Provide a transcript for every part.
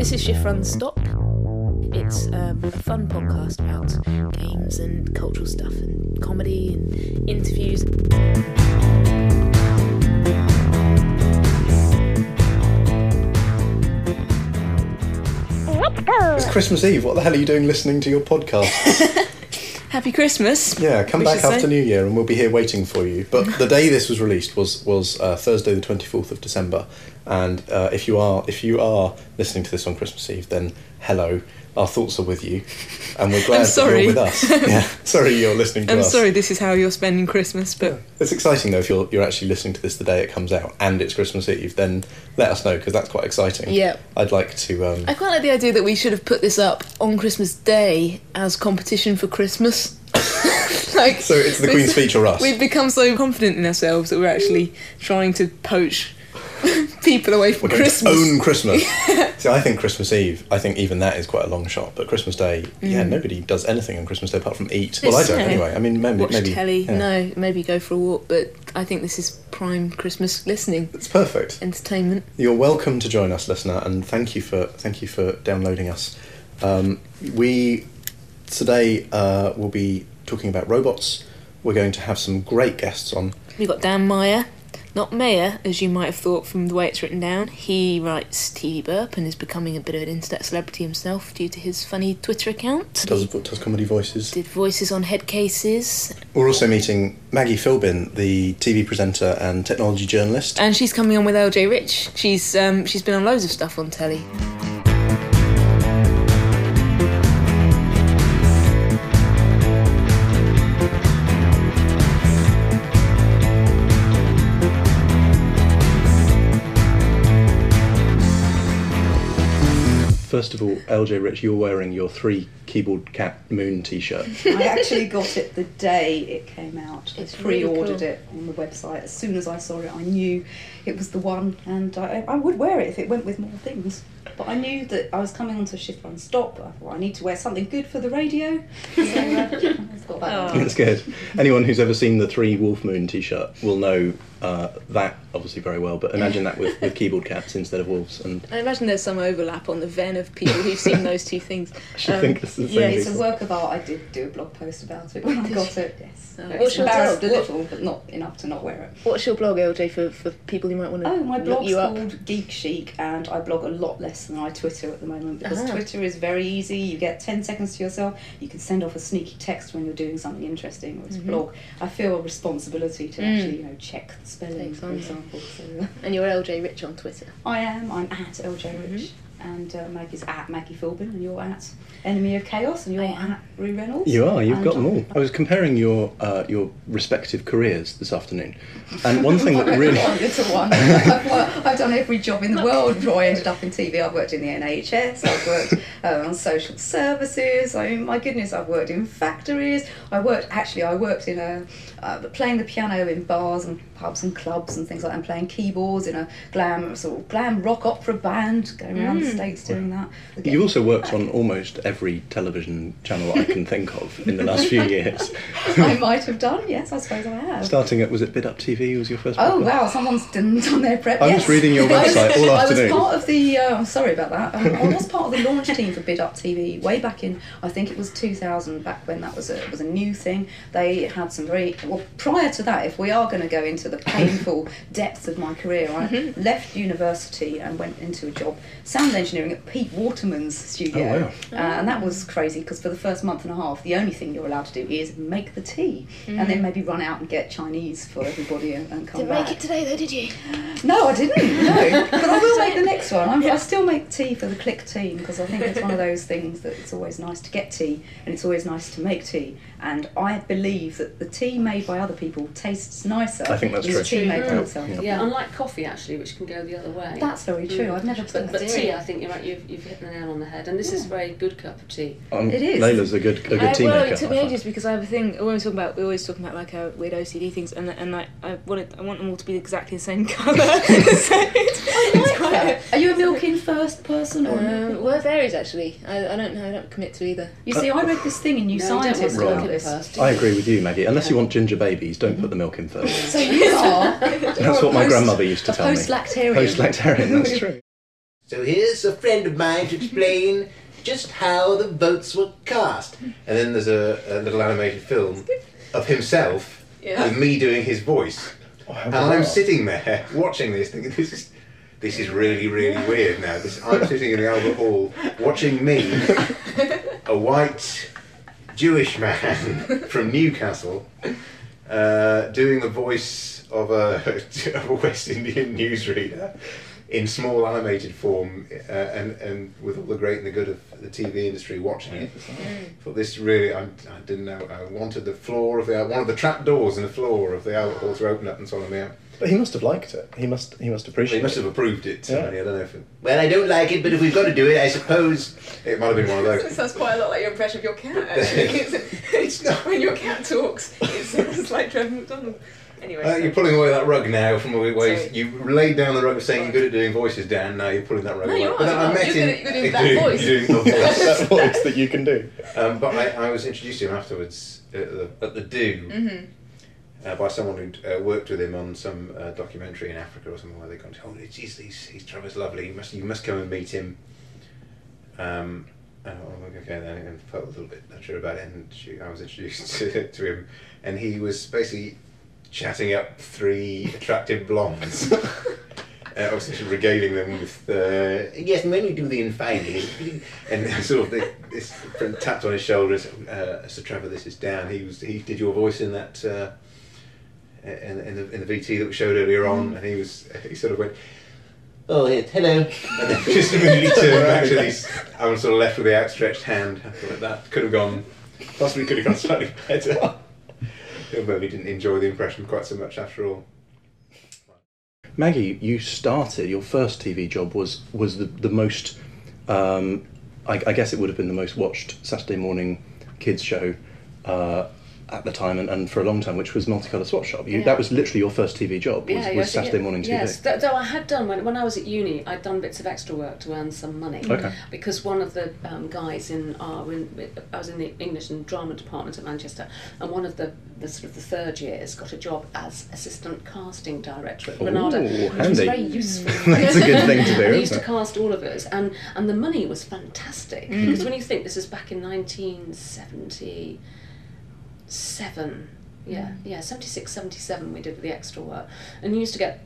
This is Shift Run Stop. It's um, a fun podcast about games and cultural stuff and comedy and interviews. It's Christmas Eve. What the hell are you doing listening to your podcast? Happy Christmas! Yeah, come back should say. after New Year and we'll be here waiting for you. But the day this was released was was uh, Thursday, the twenty fourth of December. And uh, if you are if you are listening to this on Christmas Eve, then hello. Our thoughts are with you, and we're glad you're with us. Yeah, sorry you're listening to I'm us. sorry this is how you're spending Christmas, but It's exciting though if you're you're actually listening to this the day it comes out and it's Christmas Eve. Then let us know because that's quite exciting. Yeah. I'd like to. Um, I quite like the idea that we should have put this up on Christmas Day as competition for Christmas. like, So it's the Queen's speech or us? We've become so confident in ourselves that we're actually trying to poach people away from Christmas. own Christmas. See, I think Christmas Eve. I think even that is quite a long shot. But Christmas Day, yeah, nobody does anything on Christmas Day apart from eat. Well, I don't Mm. Anyway. I mean, maybe Watch maybe telly. yeah. No, maybe go for a walk. But I think this is prime Christmas listening It's perfect. entertainment. You're welcome to join us, listener, and thank you for thank you for downloading us. Um, we today uh, will be talking about robots. We're going to have some great guests on. We've got Dan Maier, not Mayer, as you might have thought from the way it's written down. He writes TV Burp and is becoming a bit of an internet celebrity himself due to his funny Twitter account. Does does comedy voices. Did voices on head cases, We're also meeting Maggie Philbin, the TV presenter and technology journalist. and she's coming on with LJ Rich. She's um, she's been on loads of stuff on telly. First of all, LJ Rich, you're wearing your three keyboard cat moon T-shirt. I actually got it the day it came out. I It's really pre-ordered cool. it on the website. As soon as I saw it, I knew it was the one, and I, I would wear it if it went with more things. But I knew that I was coming onto a Shift Run Stop. I thought I need to wear something good for the radio. So uh, got that. on. That's good. Anyone who's ever seen the three Wolf Moon T-shirt will know uh, that obviously very well. But imagine that with, with keyboard cats instead of wolves, and I imagine there's some overlap on the Venn of people who've seen those two things. I should Um, think it's the same. Yeah, it's a work of art. I did do a blog post about it when I got it. Yes, Oh, But what's it's your embarrassed a blog? What- little, but not enough to not wear it. What's your blog, LJ, for, for people who might want to Oh, my look blog's you up? called Geek Chic, and I blog a lot less than I Twitter at the moment because Ah. Twitter is very easy. You get 10 seconds to yourself, you can send off a sneaky text when you're doing something interesting, whereas blog, I feel a responsibility to Mm-hmm. Mm. actually, you know, check the spelling, for example. So, And you're LJ Rich on Twitter. I am, I'm at LJ Rich, and uh, Maggie's at Maggie Philbin, and you're at Enemy of Chaos, and you're I at Roo Reynolds. You are. You've got them all. I was comparing your uh, your respective careers this afternoon, and one thing that really one little one. I've, wor- I've done every job in the world before I ended up in TV. I've worked in the NHS. I've worked uh, on social services. I mean, my goodness, I've worked in factories. I worked actually. I worked in a uh, playing the piano in bars and pubs and clubs and things like that. And playing keyboards in a glam sort of glam rock opera band, going around the states doing that. you also worked on almost every television channel I can think of in the last few years. I might have done. Yes, I suppose I have. Starting at was it Bid Up TV was your first? Oh podcast? wow! Someone's done, done their prep. I was yes. reading your website all afternoon. I was part of the. Uh, I'm sorry about that. Um, I was part of the launch team for Bid Up TV way back in. I think it was 2000. Back when that was a was a new thing. They had some very well. Prior to that, if we are going to go into the painful depths of my career, I Mm-hmm. left university and went into a job sound engineering at Pete Waterman's studio, Oh, uh, and that was crazy because for the first month and a half, the only thing you're allowed to do is make the tea, and then mm. maybe run out and get Chinese for everybody and, and come Didn't back. make it today though, did you? No, I didn't. No, but I will make the next one. I'm, I still make tea for the Click team because I think it's one of those things that it's always nice to get tea and it's always nice to make tea. And I believe that the tea made by other people tastes nicer. I think that's than true. the tea made by Yeah. yourself. Yeah. Yeah, unlike coffee actually, which can go the other way. That's very true. Mm. I've never But, but tea, I think you're right. You've, you've hit the nail on the head, and this is very good cup of tea. Um, It is. Leila's a good a good I, tea well, maker. it took I me find. ages because I have a thing. When We're talking about. We're always talking about like our weird OCD things, and and like I want it. I want them all to be exactly the same colour. so it's, it's quite. Are you a milk in first person or? Um, well, it varies actually. I, I don't know. I don't commit to either. you see, I read this thing in New No, don't want Right. about milk in this. first. I agree with you, Maggie. Unless you want ginger babies, don't put the milk in first. So you are. That's what my grandmother used to tell me. post-lactarian. Post-lactarian, that's true. So here's a friend of mine to explain just how the votes were cast. And then there's a, a little animated film of himself Yeah. with me doing his voice. And I'm sitting there watching this, thinking this is this is really really weird. Now this I'm sitting in the Albert Hall watching me, a white Jewish man from Newcastle, uh, doing the voice of a, of a West Indian newsreader in small animated form, uh, and and with all the great and the good of the TV industry watching it. Thought this really, I, I didn't know. I wanted the floor of the one of the trap doors in the floor of the Albert Hall to open up and swallow me out. But he must have liked it. He must. He must appreciate. He must it. have approved it. Yeah. I don't know if. It, well, I don't like it, but if we've got to do it, I suppose it might have been one of those. It those. sounds quite a lot like your impression of your cat. Actually, it's, it's not when your cat talks. It sounds like Trevor McDonald. Anyway, Uh, so- you're pulling away that rug now from the way Sorry. you laid down the rug of saying you're good at doing voices, Dan. Now you're pulling that rug No, away. you are, But then you I are. met You're him. good at- you're doing you're that doing- voice. you're doing voice. that voice that you can do. Um, but I, I was introduced to him afterwards at the, at the Do Mhm. uh, by someone who'd uh, worked with him on some uh, documentary in Africa or something where they gone, oh, he's, he's, he's Trevor's lovely. You must you must come and meet him. Um, and I went, okay then, and felt a little bit unsure about it. And she, I was introduced to, to him, and he was basically chatting up three attractive blondes. Uh, was regaling them with, uh, yes, and you do the infining, and sort of the, this friend tapped on his shoulder and said, uh, Sir Trevor, this is Dan. He was he did your voice in that uh, in, in, the, in the VT that we showed earlier on, and he was he sort of went, oh, yes, hello, and then just immediately turned back to these. I was sort of left with the outstretched hand. I thought that could have gone, possibly could have gone slightly better. Maybe didn't enjoy the impression quite so much after all. Maggie, you started your first TV job was was the the most. Um, I, I guess it would have been the most watched Saturday morning kids show uh, at the time and, and for a long time, which was Multicolour Swap Shop. You, Yeah. That was literally your first TV job. Was, Yeah, was Saturday morning TV. Yes, though, I had done when, when I was at uni, I'd done bits of extra work to earn some money. Okay. Because one of the um, guys in our, in, I was in the English and Drama department at Manchester, and one of the, the sort of the third years got a job as assistant casting director at Ooh, Granada, which was handy. very useful. That's a good thing to do, And they used to cast all of us, and and the money was fantastic Mm. because when you think this is back in nineteen seventy seven. Yeah, yeah, 76, 77 we did the extra work. And you used to get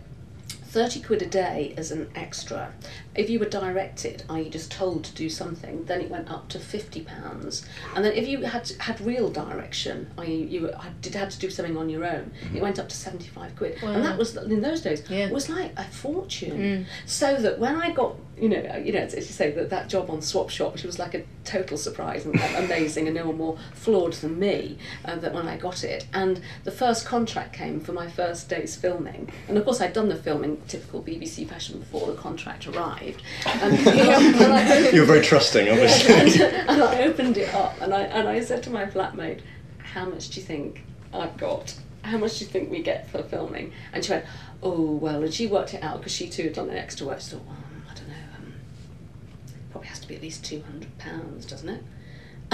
30 quid a day as an extra. If you were directed, i.e. just told to do something, then it went up to 50 pounds. And then if you had had real direction, i.e. you had, did had to do something on your own, it went up to 75 quid. And that was in those days Yeah. was like a fortune. So that when I got, you know, you know, as you say that that job on Swap Shop, which was like a total surprise and amazing, and no one more flawed than me, uh, that when I got it, and the first contract came for my first day's filming, and of course I'd done the film in typical BBC fashion before the contract arrived, and, and I You're very trusting, obviously. and, and I opened it up and I and I said to my flatmate, "How much do you think I've got? How much do you think we get for filming?" And she went, "Oh well," and she worked it out because she too had done an extra work. She thought, well, "I don't know, um, probably has to be at least two hundred pounds, doesn't it?"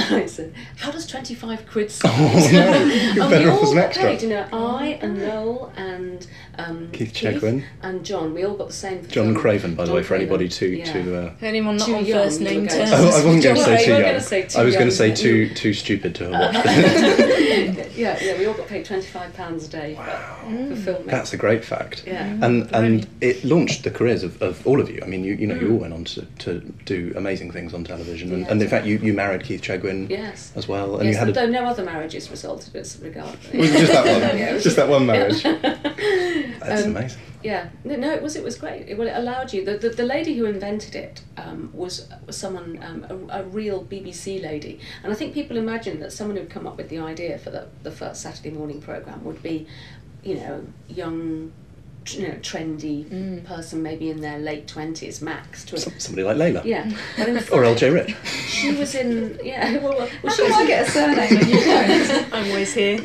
And I said, "How does twenty-five quid sound?" Oh, no, you're better we off as all an got extra. paid. You know, I and Noel and um, Keith Chegwin. and John. We all got the same. For John film. Craven, by the way, for Craven. anybody to Yeah. to. Uh, Anyone not Too on young, first name terms? going I, I wasn't going to say Craven, too young. gonna say too I was going to say too too stupid to have watched it. yeah, yeah, we all got paid twenty five pounds a day for, for filming. That's a great fact. yeah. And and it launched the careers of, of all of you. I mean, you you know, Mm. you all went on to, to do amazing things on television, and, Yeah. and in fact, you, you married Keith Chegwin Yes. as well, and yes, you had a, though no other marriages resulted as regard. was it just that one, Yeah, just that one marriage. That's That's amazing. Yeah, no, no, it was it was great. It, well, it allowed you. The, the, the lady who invented it um, was was someone um, a, a real BBC lady, and I think people imagine that someone who'd come up with the idea for the the first Saturday morning program would be, you know, young, you know, trendy Mm. person, maybe in their late twenties max. To Some- Somebody like Leila. yeah, but Or LJ Rich. She was in yeah. Well, well, How she come was I get a surname and you don't? I'm always here.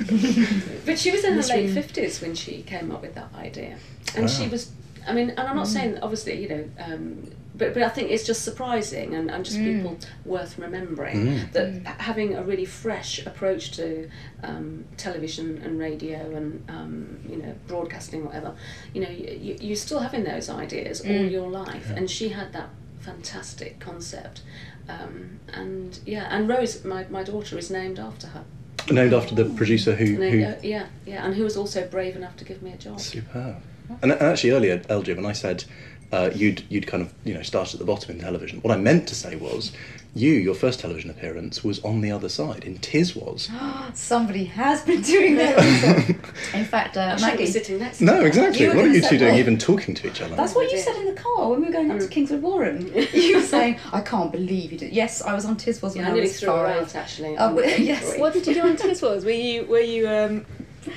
But she was in her late fifties when she came up with that idea, and she was. I mean, and I'm not saying obviously, you know, um, but but I think it's just surprising and, and just people worth remembering Mm. that h- having a really fresh approach to um, television and radio and um, you know broadcasting whatever, you know, you, you, you're still having those ideas all your life, and she had that fantastic concept. Um, and yeah, and Rose, my, my daughter, is named after her. Named after the producer who. And they- who uh, yeah, yeah, and who was also brave enough to give me a job. Superb. And, and actually, earlier, LJ, when I said uh, you'd you'd kind of you know started at the bottom in television, what I meant to say was you your first television appearance was on the other side. In Tiswas. Somebody has been doing that. In fact, uh, I should be Maggie. sitting next to No, exactly. You what are you two doing, what? even talking to each other? That's what you said in the car when we were going up to Kingswood Warren. You were saying, "I can't believe you did." Yes, I was on Tiswas when Yeah, I I was threw her out actually. Oh, on well, the yes. What did you do on Tiswas? Were you were you um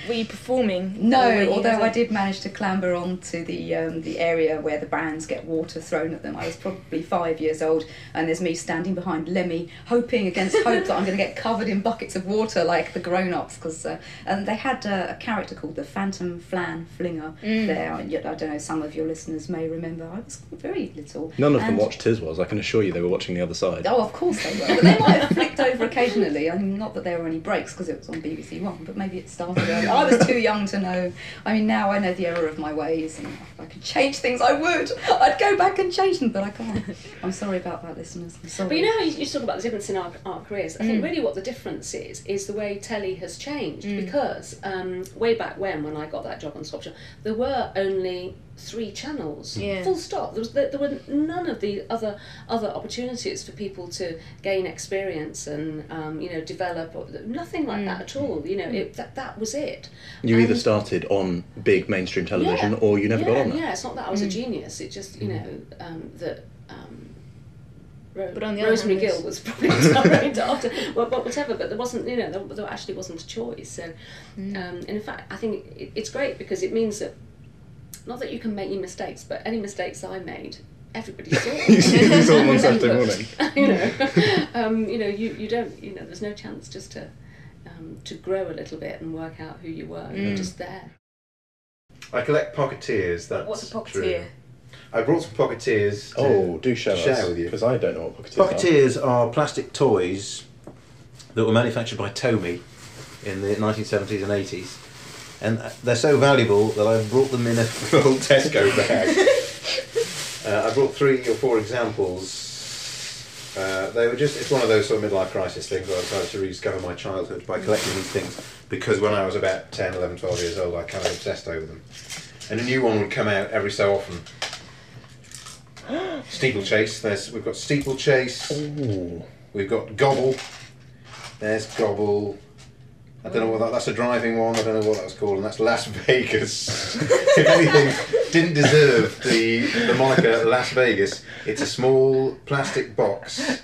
were you performing? No, you although as a- I did manage to clamber onto the um, the area where the bands get water thrown at them. I was probably five years old, and there's me standing behind Lemmy, hoping against hope that I'm going to get covered in buckets of water like the grown-ups. Because uh, and they had uh, a character called the Phantom Flan Flinger there. I, I don't know. Some of your listeners may remember. I was very little. None of them watched Tiswas. I can assure you, they were watching the other side. Oh, of course they were. But they might have flicked over occasionally. I mean, not that there were any breaks because it was on BBC One, but maybe it started early. I was too young to know. I mean, now I know the error of my ways, and if I could change things, I would. I'd go back and change them, but I can't. I'm sorry about that, listeners. I'm sorry. But you know how you, you talk about the difference in our, our careers? I Mm. think really what the difference is, is the way telly has changed. Mm. Because um, way back when, when I got that job on Shop, there were only three channels. Yeah. Full stop. There, was, there, there were none of the other other opportunities for people to gain experience and um, you know develop. Or, nothing like that at all. You know, it, that that was it. You either started on big mainstream television Yeah. or you never yeah, got on there. Yeah, it's not that I was a genius. It just you know um, that. Um, Ro- But on the other Rosemary hand, Gill was probably directed after, well, but whatever. But there wasn't, you know, there, there actually wasn't a choice. So, um, and in fact, I think it, it's great because it means that not that you can make any mistakes, but any mistakes I made, everybody saw. You saw them on Saturday morning. you know, um, you know, you, you don't, you know, there's no chance just to um, to grow a little bit and work out who you were. You're just there. I collect pocketeers. That's What's a true. I brought some pocketeers. To Oh, do show share us. with you. Because I don't know what pocketeers are. Pocketeers are plastic toys that were manufactured by Tomy in the 1970s and 80s. And they're so valuable that I've brought them in a little Tesco bag. uh, I brought three or four examples. Uh, they were just, it's one of those sort of midlife crisis things where I decided to rediscover my childhood by collecting these things because when I was about 10, 11, 12 years old, I kind of obsessed over them. And a new one would come out every so often. Steeplechase, there's, we've got Steeplechase. Ooh. We've got Gobble. There's Gobble. I don't know what that, that's a driving one. I don't know what that was called, and that's Las Vegas. if anything didn't deserve the the moniker Las Vegas, it's a small plastic box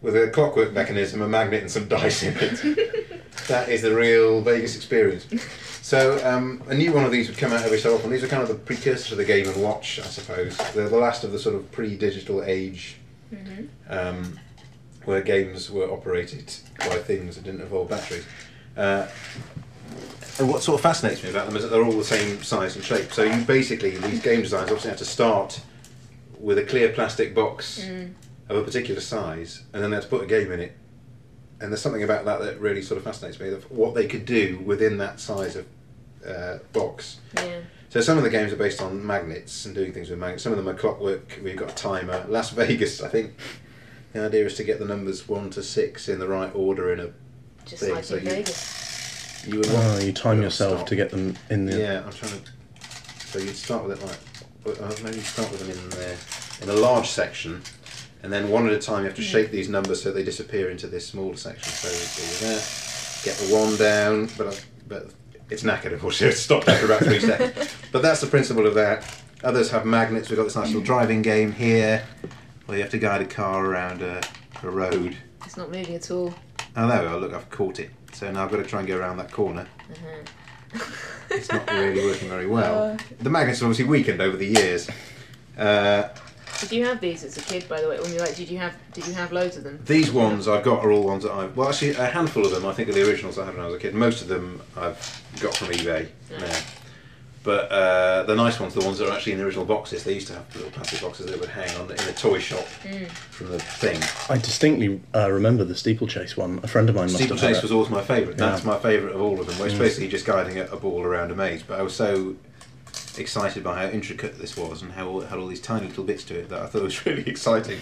with a clockwork mechanism, a magnet, and some dice in it. that is the real Vegas experience. So um, a new one of these would come out every so often. These are kind of the precursor to the Game and Watch, I suppose. They're the last of the sort of pre-digital age. Um, where games were operated by things that didn't involve batteries. Uh, and what sort of fascinates me about them is that they're all the same size and shape. So you basically, these game designs obviously have to start with a clear plastic box of a particular size, and then they have to put a game in it. And there's something about that that really sort of fascinates me, of what they could do within that size of uh, box. Yeah. So some of the games are based on magnets and doing things with magnets. Some of them are clockwork. We've got a timer. Las Vegas, I think. The idea is to get the numbers one to six in the right order in a. Just Thing, like so in you- Vegas. You would Oh, you time yourself start. to get them in there. Yeah, I'm trying to. So you'd start with it like. uh, Maybe you start with them in there in a large section, and then one at a time you have to shape these numbers so they disappear into this smaller section. So do that. Get the one down, but I, but it's knackered. of Unfortunately, it stopped after about three seconds. But that's the principle of that. Others have magnets. We've got this nice little driving game here, where you have to guide a car around a, a road. It's not moving at all. Oh, there we are. Look, I've caught it. So now I've got to try and go around that corner. it's not really working very well. the magnets are obviously weakened over the years. Uh, Did you have these as a kid, by the way? When you like, did you have did you have loads of them? these ones I've got are all ones that I've. Well, actually, a handful of them I think are the originals I had when I was a kid. Most of them I've got from eBay now. But uh, the nice ones, the ones that are actually in the original boxes, they used to have little plastic boxes that would hang on in a toy shop from the thing. I distinctly uh, remember the steeplechase one. A friend of mine must have had Steeplechase it. was always my favourite. That's my favourite of all of them. Where it's basically just guiding a, a ball around a maze. But I was so excited by how intricate this was and how it had all these tiny little bits to it that I thought was really exciting.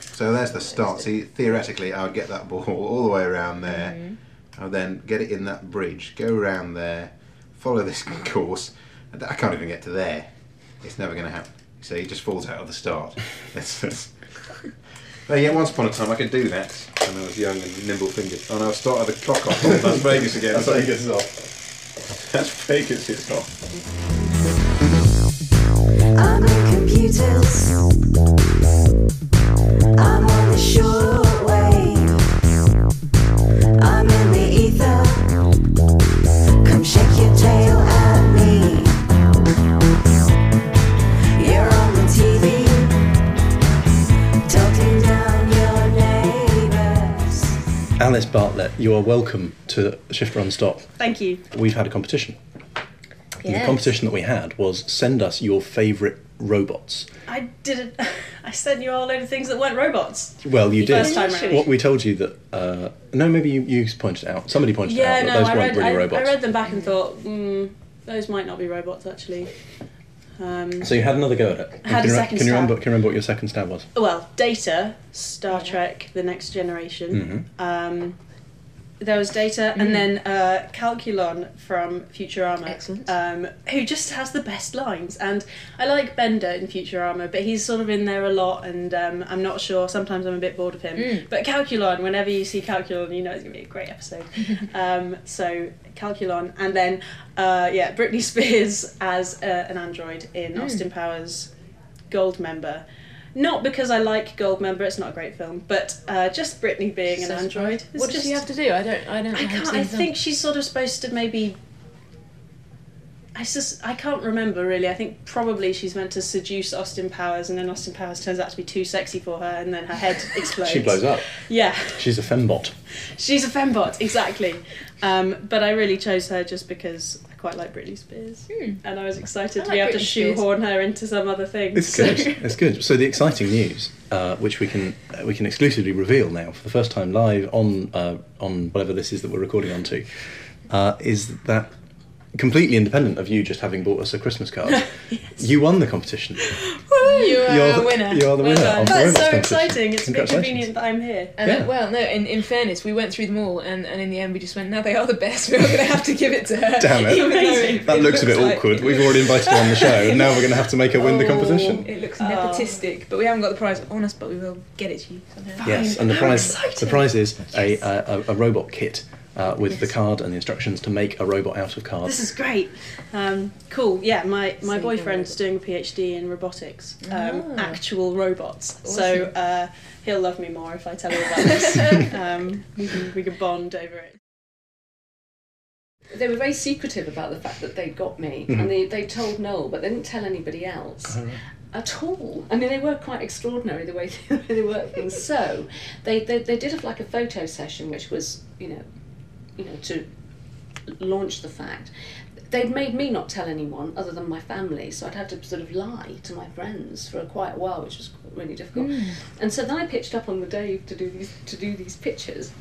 So there's the start. See, theoretically, I would get that ball all the way around there. I would then get it in that bridge, go around there, follow this course. And I can't even get to there. It's never going to happen. So he just falls out of the start. That's, that's but yeah, once upon a time I could do that when I was young and nimble fingered. Oh no, I've started the clock off. Oh, that's Vegas again. That's Vegas is off. That's Vegas is off. I'm in computers. I'm on the short Alice Bartlett, you are welcome to Shift Run Stop. Thank you. We've had a competition. Yes. The competition that we had was send us your favourite robots. I didn't. I sent you all a load of things that weren't robots. Well, you did. First time round. What we told you that uh, no, maybe you, you pointed out. Somebody pointed Yeah, out that no, those I weren't read. really I, robots. I read them back and thought, hmm, those might not be robots actually. Um, So you had another go at it. Had can, a you, second can you remember? Can you remember what your second stab was? well, Data, Star Trek: The Next Generation. Mhm. Um, there was Data, and then uh, Calculon from Futurama. Excellent. Um, who just has the best lines, and I like Bender in Futurama, but he's sort of in there a lot, and um, I'm not sure. Sometimes I'm a bit bored of him. Mm. But Calculon, whenever you see Calculon, you know it's gonna be a great episode. um, so Calculon, and then uh, yeah, Britney Spears as uh, an android in Mm. Austin Powers Goldmember. Not because I like Goldmember; it's not a great film, but uh, just Britney being an android. What does she have to do? I don't. I don't. I can't. I think she's sort of supposed to maybe. I just I can't remember really. I think probably she's meant to seduce Austin Powers, and then Austin Powers turns out to be too sexy for her, and then her head explodes. She blows up. Yeah, She's a fembot. she's a fembot exactly. Um, but I really chose her just because I quite like Britney Spears, Hmm. and I was excited I to be like able to Britney Spears. shoehorn her into some other thing. It's so- good. it's good. So the exciting news, uh, which we can uh, we can exclusively reveal now for the first time live on uh, on whatever this is that we're recording onto, uh, is that completely independent of you just having bought us a Christmas card, you won the competition. You are You're a the- winner. you are the Well winner done. of the That's so exciting! It's a bit convenient that I'm here. And Yeah. then, well, no. In, in fairness, we went through them all, and, and in the end, we just went. Now they are the best. We're going to have to give it to her. Damn it. Even though Amazing. That looks a bit like- awkward. We've already invited her on the show, and now we're going to have to make her win the Oh, competition. It looks Oh. nepotistic, but we haven't got the prize on us. But we will get it to you somehow. Yes, and the How prize exciting. the prize is a, a, a robot kit uh, with the card and the instructions to make a robot out of cards. This is great. Um, cool. Yeah, my, my Save boyfriend's doing a PhD in robotics, um, Ah. actual robots. So uh, he'll love me more if I tell him about this. um, we, can, we can bond over it. They were very secretive about the fact that they'd got me, Mhm. and they, they told Noel, but they didn't tell anybody else Oh, right. at all. I mean, they were quite extraordinary the way they, the way they worked things. So they, they they did a, like a photo session, which was you know, you know to launch the fact. They'd made me not tell anyone other than my family, so I'd had to sort of lie to my friends for quite a while, which was really difficult. And so then I pitched up on the day to do these to do these pictures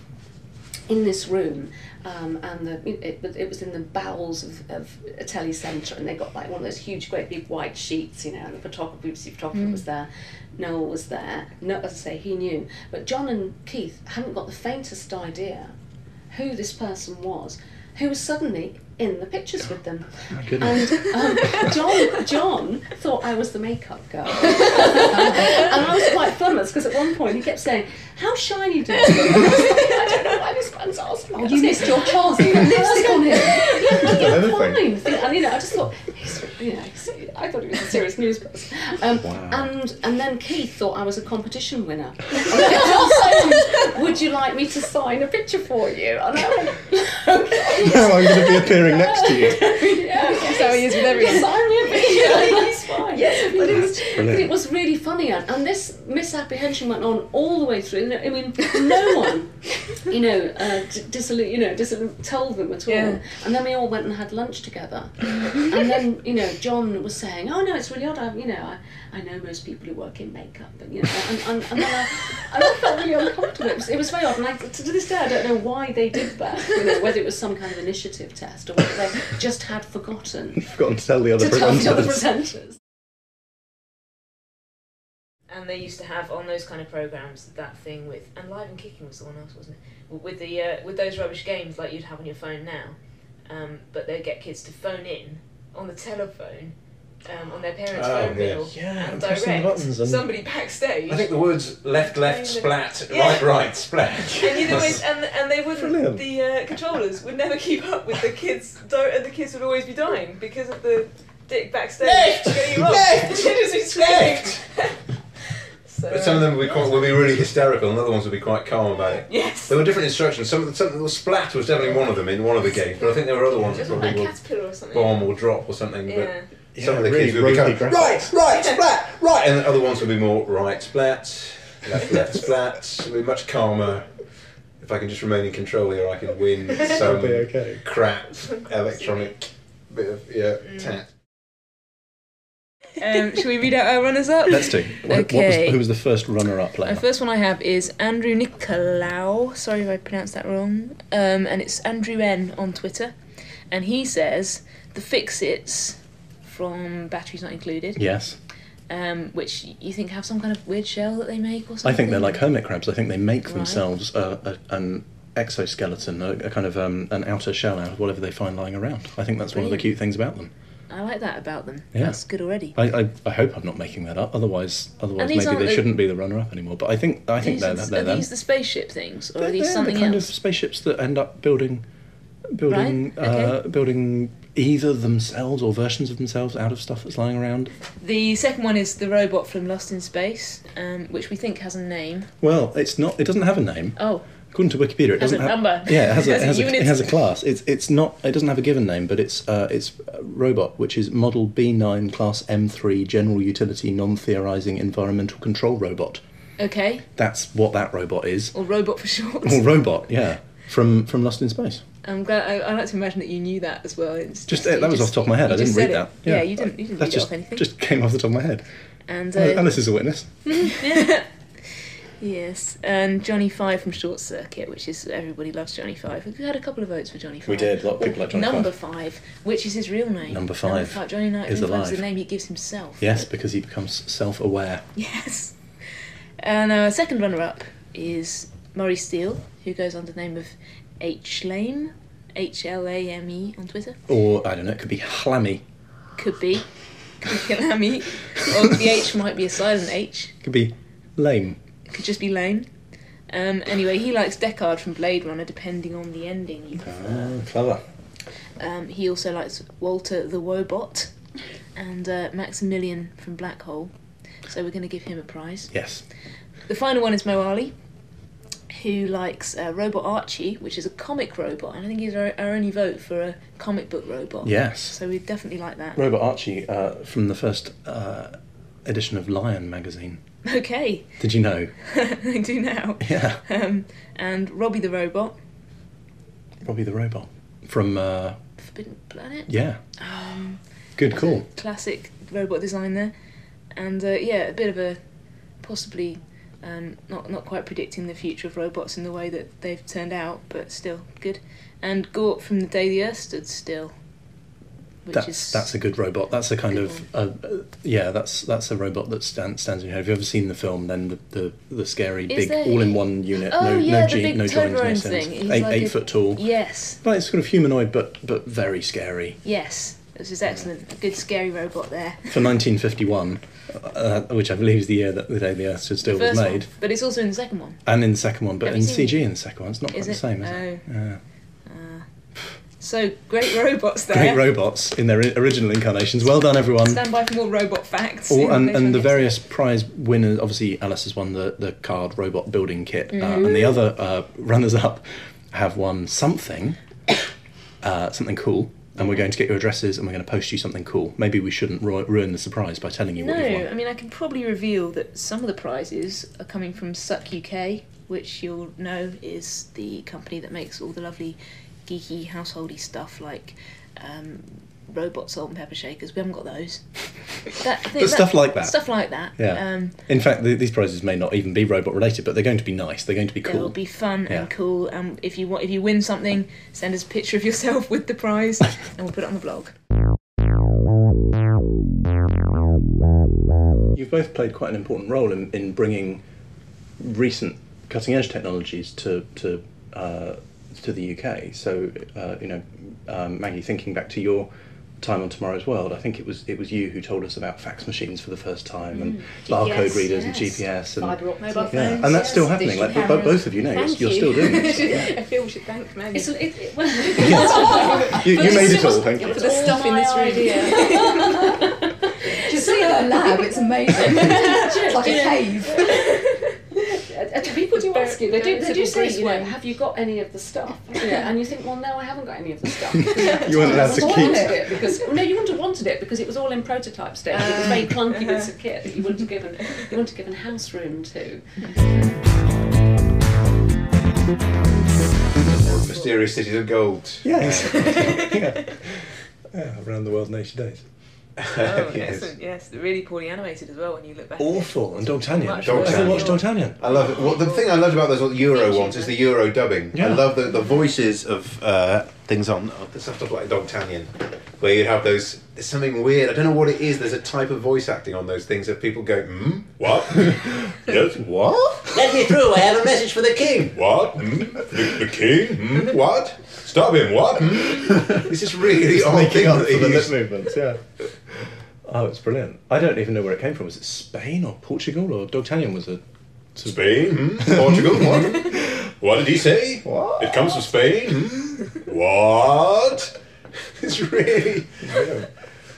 in this room, um, and the, it, it was in the bowels of, of a telecentre, and they got like one of those huge, great big white sheets, you know, and the photographer, BBC photographer was there, Noel was there. No, as I say, he knew, but John and Keith hadn't got the faintest idea who this person was, who was suddenly in the pictures with them. My goodness. And um, John, John thought I was the makeup girl. and I was quite flummoxed because at one point he kept saying, How shiny do you look? I was like, I don't know why this man's asking me. Oh, that." you missed your chance. You put lipstick on him. Another Fine. thing. Think- And you know, I just thought, he's, you know, he's, I thought he was a serious news person. Um, Wow. And and then Keith thought I was a competition winner. And kept on saying, Would you like me to sign a picture for you? And I went, Okay. Now I'm going to be appearing next to you. yeah, That's how he is with everyone. Sign me a picture. That's fine. Yes, but, it was, but it was really funny, and, and this misapprehension went on all the way through. I mean, no one, you know, uh, d- you know, disillu- told them at all. Yeah. And then we all went and had lunch together. and then, you know, John was saying, "Oh no, it's really odd. I, you know, I, I know most people who work in makeup, and you know, and, and, and then I, and I felt really uncomfortable. It was, it was very odd, and I, to, to this day, I don't know why they did that. You know, whether it was some kind of initiative test or whether they just had forgotten Forgotten to tell the other to tell the other presenters. presenters. And they used to have on those kind of programs that thing with and Live and Kicking was the one else, wasn't it? With the uh, with those rubbish games like you'd have on your phone now, um, but they'd get kids to phone in on the telephone. Um, on their parents' Oh, phone yeah. bill Yeah, and and pressing the direct buttons and- somebody backstage I think the words left, left, splat, Yeah. right, right, splat. and you'd and and they wouldn't Brilliant. the uh, controllers would never keep up with the kids don't and the kids would always be dying because of the dick backstage Left! getting wrong Left! they'd be screaming so, But some of them would be, quite, would be really hysterical, and other ones would be quite calm about it. yes There were different instructions. Some, of the- some the splat was definitely one of them in one of the games, but I think there were other ones that Just like would something bomb or drop or something. yeah But some of the really kids would be ropey going, graphics. right, right, splat, right, and the other ones would be more right, splat, left, left, splat. It would be much calmer. If I can just remain in control here, I can win That'll some okay. crap electronic bit of yeah tat. um, shall we read out our runners up Let's do. What, what was, Okay. who was the first runner-up The first one I have is Andrew Nicolau. Sorry if I pronounced that wrong. Um, and it's Andrew N on Twitter. And he says the Fix-Its from Batteries Not Included, Yes, um, which you think have some kind of weird shell that they make or something. I think they're like hermit crabs. I think they make Right. themselves a, a, an exoskeleton, a, a kind of um, an outer shell out of whatever they find lying around. I think that's one of the cute things about them. I like that about them. Yeah. That's good already. I, I, I hope I'm not making that up. Otherwise, otherwise maybe they the- shouldn't be the runner-up anymore. But I think I think These they're, they're are them. these the spaceship things, or are They're- these they're something the kind else? of spaceships that end up building, building, Right, okay. uh, building either themselves or versions of themselves out of stuff that's lying around. The second one is the robot from Lost in Space, um, which we think has a name. Well, it's not. It doesn't have a name. Oh, According to Wikipedia, it Has doesn't have. number. Yeah, it has a, it a has a, it has a class. It's it's not. It doesn't have a given name, but it's uh, it's a robot, which is Model B9 Class M3 General Utility Non-Theorizing Environmental Control Robot. okay. That's what that robot is. Or robot for short. Or robot, yeah, from from Lost in Space. I'm glad. I, I like to imagine that you knew that as well. It's Just uh, that was off the top of my head. I didn't read said that. it. Yeah, you didn't. You didn't that read just, it off anything. Just came off the top of my head. And Uh, Alice is a witness. yes, and Johnny Five from Short Circuit, which is everybody loves Johnny Five. We had a couple of votes for Johnny Five. We did. A lot of people like Johnny Number Five. Five, which is his real name. Number Five Johnny Five is is alive. the name he gives himself. Yes, because he becomes self-aware. Yes. And our second runner-up is Murray Steele, who goes under the name of H Lame, H L A M E on Twitter. Or I don't know. It could be Hlammy. Could be. Could be Lamy. or the H might be a silent H. Could be lame. It could just be lame. Um, anyway, he likes Deckard from Blade Runner, depending on the ending you prefer. Ah, clever. Um, he also likes Walter the Wobot and uh, Maximilian from Black Hole. So we're going to give him a prize. Yes. The final one is Mo Ali, who likes uh, Robot Archie, which is a comic robot. And I think he's our, our only vote for a comic book robot. Yes. So we definitely like that. Robot Archie uh, from the first uh, edition of Lion magazine. Okay, Did you know? I do now. Yeah. Um, and Robbie the Robot, Robbie the robot from uh, Forbidden Planet. yeah. Um, Good call. classic robot design there, and uh, yeah, a bit of a possibly um, not not quite predicting the future of robots in the way that they've turned out, but still good. And Gort from the Day the Earth Stood Still, which That's is that's a good robot. That's a kind of uh, yeah. That's that's a robot that stand, stands in your head. Have you ever seen the film? Then the the, the scary Is big all-in-one unit. Oh, no yeah, no, G, big no joints, no thing. Eight like eight a- foot tall. yes, But it's sort of humanoid, but but very scary. yes, this is excellent. A good scary robot there. For 1951, uh, which I believe is the year that the day the Earth stood still was made, one, but it's also in the second one. and in the second one, but Have in CG it? in the second one, it's not quite Is the same, is it? Oh. Yeah. So great robots there. Great robots in their original incarnations. Well done, everyone. Stand by for more robot facts. All, and, and the various prize winners, obviously Alice has won the, the card robot building kit, uh, Mm-hmm. and the other uh, runners up have won something, uh, something cool. And we're going to get your addresses, and we're going to post you something cool. Maybe we shouldn't ru- ruin the surprise by telling you No, what you've won. I mean I can probably reveal that some of the prizes are coming from Suck UK, which you'll know is the company that makes all the lovely geeky householdy stuff like um, robot salt and pepper shakers. We haven't got those. That, But stuff like that. Stuff like that. Yeah. Um, In fact, th- these prizes may not even be robot related, but they're going to be nice. They're going to be cool. They'll be fun Yeah. and cool. And if you want, if you win something, send us a picture of yourself with the prize, and we'll put it on the blog. You've both played quite an important role in, in bringing recent cutting edge technologies to to uh, to the UK. So uh, you know, um, Maggie, thinking back to your time on Tomorrow's World, I think it was it was you who told us about fax machines for the first time and mm. barcode readers yes. and GPS and Fibre optic. Mobile yeah, and that's still happening. digital Like but cameras. both of you know, you're, you're still doing this. I feel we should thank Maggie. It's, it, it, well, You, you made it it all. Thank you. it For the all stuff in this room. idea. Just see her lab, it's amazing. it's like a cave. Uh, uh, People do ask you. They do. They do say, you know, have you got any of the stuff? Yeah, and you think, well, no, I haven't got any of the stuff. You weren't allowed to keep. wanted it because no, you wouldn't have wanted it because it was all in prototype stage. it was very clunky bits of kit that you wouldn't have given. You wouldn't have given house room to. Mysterious Cities of Gold. Yes. yeah. yeah. Around the world in 80 days. Oh, Yes. yes, yes, really poorly animated as well when you look back. Awful. And D'Artagnan. Much Have you watched D'Artagnan? I love it. Well, the thing I loved about those Euro Feature, ones is the? Euro dubbing. Yeah. I love the, the voices of uh, things on oh, there's stuff like Dogtanian, where you'd have those. There's something weird. I don't know what it is. There's a type of voice acting on those things that people go, hmm, what? yes, what? Let me through. I have a message for the king. What? Hmm? The, the king? Hmm? What? Stop him! What? Hmm? This is really odd thing up that for the lip movements, yeah. Oh, it's brilliant. I don't even know where it came from. Was it Spain or Portugal or D'Artagnan was a Spain? Hmm? Portugal? What? What did he say? What? It comes from Spain? Hmm? What? It's really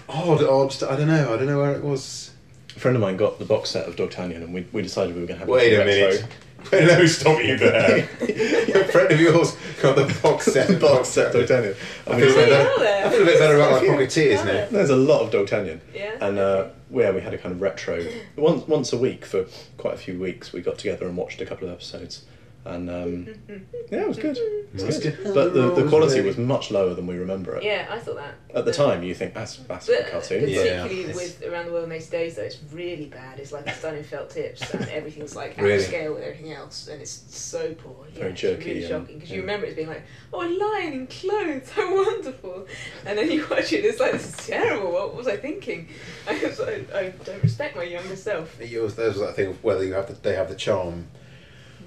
odd, odd. st- I don't know. I don't know where it was. A friend of mine got the box set of D'Artagnan, and we, we decided we were going to have Wait a a minute. Wait, let me stop you there. a friend of yours got the box set. of box set of D'Artagnan. D'Artagnan. I feel, a bit better. I feel a bit better about my pocketeers now. There's a lot of D'Artagnan. Yeah. And uh, yeah, we had a kind of retro. Once once a week for quite a few weeks, we got together and watched a couple of episodes. And um, yeah, it was good. It was good. good. But the, the quality was much lower than we remember it. Yeah, I thought that. At the time, you think that's that's But a cartoon. Particularly It's- with Around the World in 80 Days, though, it's really bad. It's like it's done in felt tips, and everything's like out Really? of scale with everything else, and it's so poor. Yeah, Very it's jerky really and- shocking because you remember it being like, oh, a lion in clothes, how wonderful, and then you watch it, it's like this is terrible. What was I thinking? I was like, I don't respect my younger self. It was, there was that thing of whether you have the, they have the charm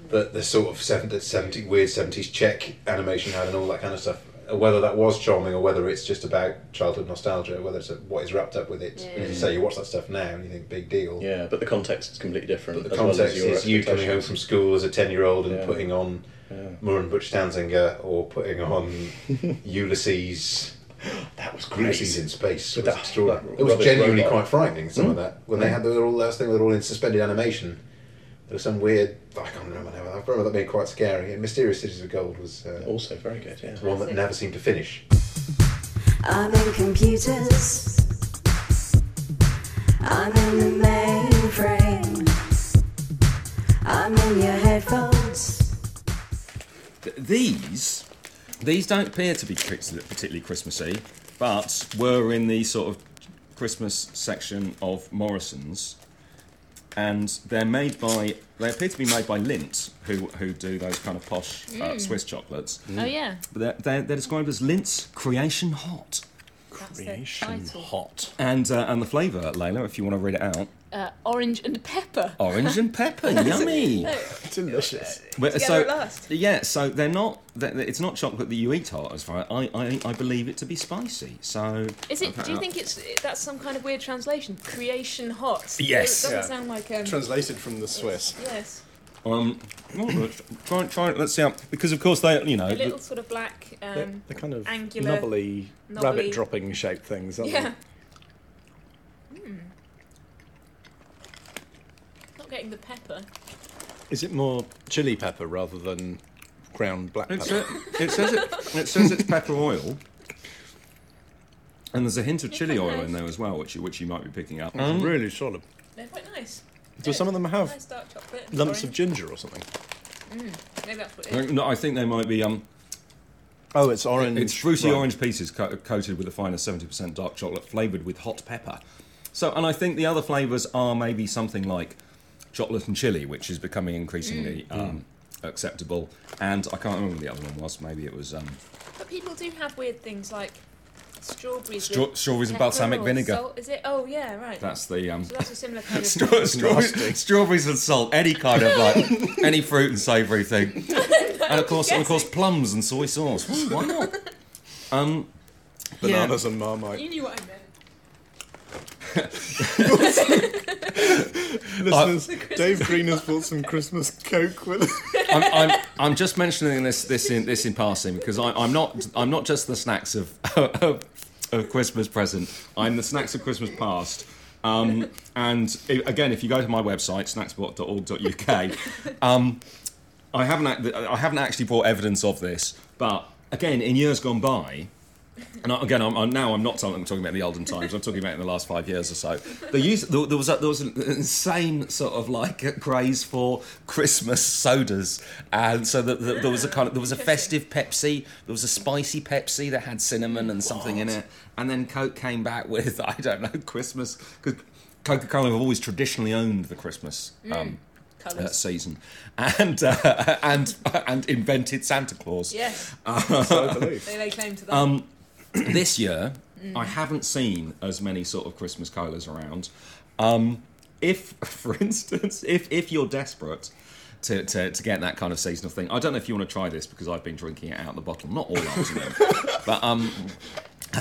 that the sort of 70, 70 weird 70s Czech animation had and all that kind of stuff. Whether that was charming or whether it's just about childhood nostalgia, whether it's a, what is wrapped up with it. And as you say, you watch that stuff now and you think, big deal. Yeah, but the context is completely different. But the as well context is you coming home from school as a 10 year old and Yeah. putting on Yeah. Murren Butch Tanzinger or putting on Ulysses. That was Ulysses in space With was that- extraordinary. that It was genuinely robot. quite frightening. Some of Mm. that when they had the, all that thing, they were all in suspended animation. There was some weird. I can't remember now. I remember that being quite scary. And Mysterious Cities of Gold was uh, Also very good. Yeah. one that never seemed to finish. I'm in computers. I'm in the mainframe. I'm in your headphones. Th- These, these don't appear to be particularly Christmassy, but were in the sort of Christmas section of Morrison's, and they're made by. They appear to be made by Lindt, who who do those kind of posh uh, Swiss chocolates. Oh yeah, But they're, they're, they're described as Lindt's Creation Hot, that's Creation title. hot. and uh, and the flavour, Leila, if you want to read it out, Uh, orange and pepper. orange and pepper, yummy. Delicious. But, Together at last. Yeah, so they're not. They're, it's not chocolate that you eat hot, as far I, I I believe it to be spicy. So Is it? Do you think it's that's some kind of weird translation? Creation hot. Yes. It doesn't Yeah. sound like um. Translated from the Swiss. yes. Um, well, let's try, try. Let's see. How, because of course they, you know, A little the- sort of black. They're, Um, they're kind of angular, knobbly, knobbly- rabbit dropping shaped things, aren't yeah. Hmm. Not getting the pepper. Is it more chili pepper rather than ground black it's pepper? a, it says it. It says it's pepper oil. And there's a hint of chili quite oil in nice. there as well, which you, which you might be picking up. It's really solid. They're quite nice. Do some of them have Nice dark chocolate. lumps of ginger or something? Maybe that's what it is. No, I think they might be. Um, Oh, it's orange. it's fruity right. orange pieces co- coated with a finer 70% dark chocolate, flavoured with hot pepper. So, and I think the other flavours are maybe something like chocolate and chili, which is becoming increasingly um, acceptable. And I can't remember what the other one was. Maybe it was um, But people do have weird things like strawberries. Stra- with strawberries and balsamic vinegar. Salt. Is it? Oh yeah, right. that's the um, so that's a similar kind of. Straw- straw- strawberries and salt, any kind of like any fruit and savoury thing, and of course, and of course, plums and soy sauce. Ooh, Why not? Um, Bananas and marmite. You knew what I meant. Listeners, Dave Green has bought some Christmas Coke with I'm, I'm, I'm just mentioning this this in this in passing because I, I'm not I'm not just the snacks of, of of Christmas present. I'm the snacks of Christmas past. Um, and i again, if you go to my website snackspot.org.uk, um, I haven't I haven't actually brought evidence of this, but again, in years gone by. And again, I'm, I'm now I'm not talking, I'm talking about the olden times. I'm talking about in the last five years or so. There used there, there was a, there was an insane sort of like craze for Christmas sodas, and so that that there was a kind of there was a festive Pepsi, there was a spicy Pepsi that had cinnamon and something in it, and then Coke came back with I don't know Christmas because Coca-Cola have always traditionally owned the Christmas. Um, uh, season, and uh, and and invented Santa Claus. Yes, so I believe. they lay claim to that. Um, this year, I haven't seen as many sort of Christmas colas around. Um, if, for instance, if if you're desperate to, to, to get that kind of seasonal thing, I don't know if you want to try this because I've been drinking it out of the bottle, not all of them, but um,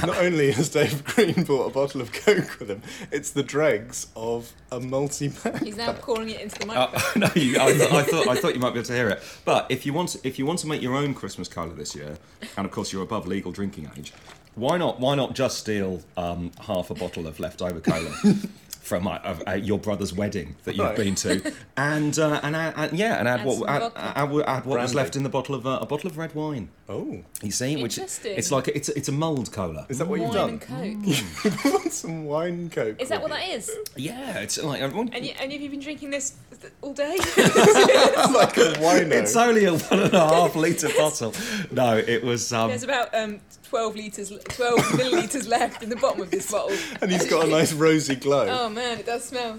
Not only has Dave Green bought a bottle of Coke with him, it's the dregs of a multi-pack. He's now calling it into the Uh, microphone. no, you, I, th- I thought I thought you might be able to hear it. But if you want if you want to make your own Christmas cola this year, and of course you're above legal drinking age, why not why not just steal um, half a bottle of leftover cola from uh, uh, your brother's wedding that you've Right. been to, and uh, and, add, and yeah, and add, Add what some add, add, add what was left in the bottle of uh, a bottle of red wine. Oh, You see, which it's like it's it's a mulled cola. is that what Wine you've and done? Coke. You bought some wine Coke. Is that what that is? Yeah, it's like everyone. And, you, and have you been drinking this all day? like a wino. It's only a one and a half litre bottle. No, it was. Um, There's about um, 12 litres, 12 millilitres left in the bottom of this bottle. and he's got a nice rosy glow. Oh man, it does smell.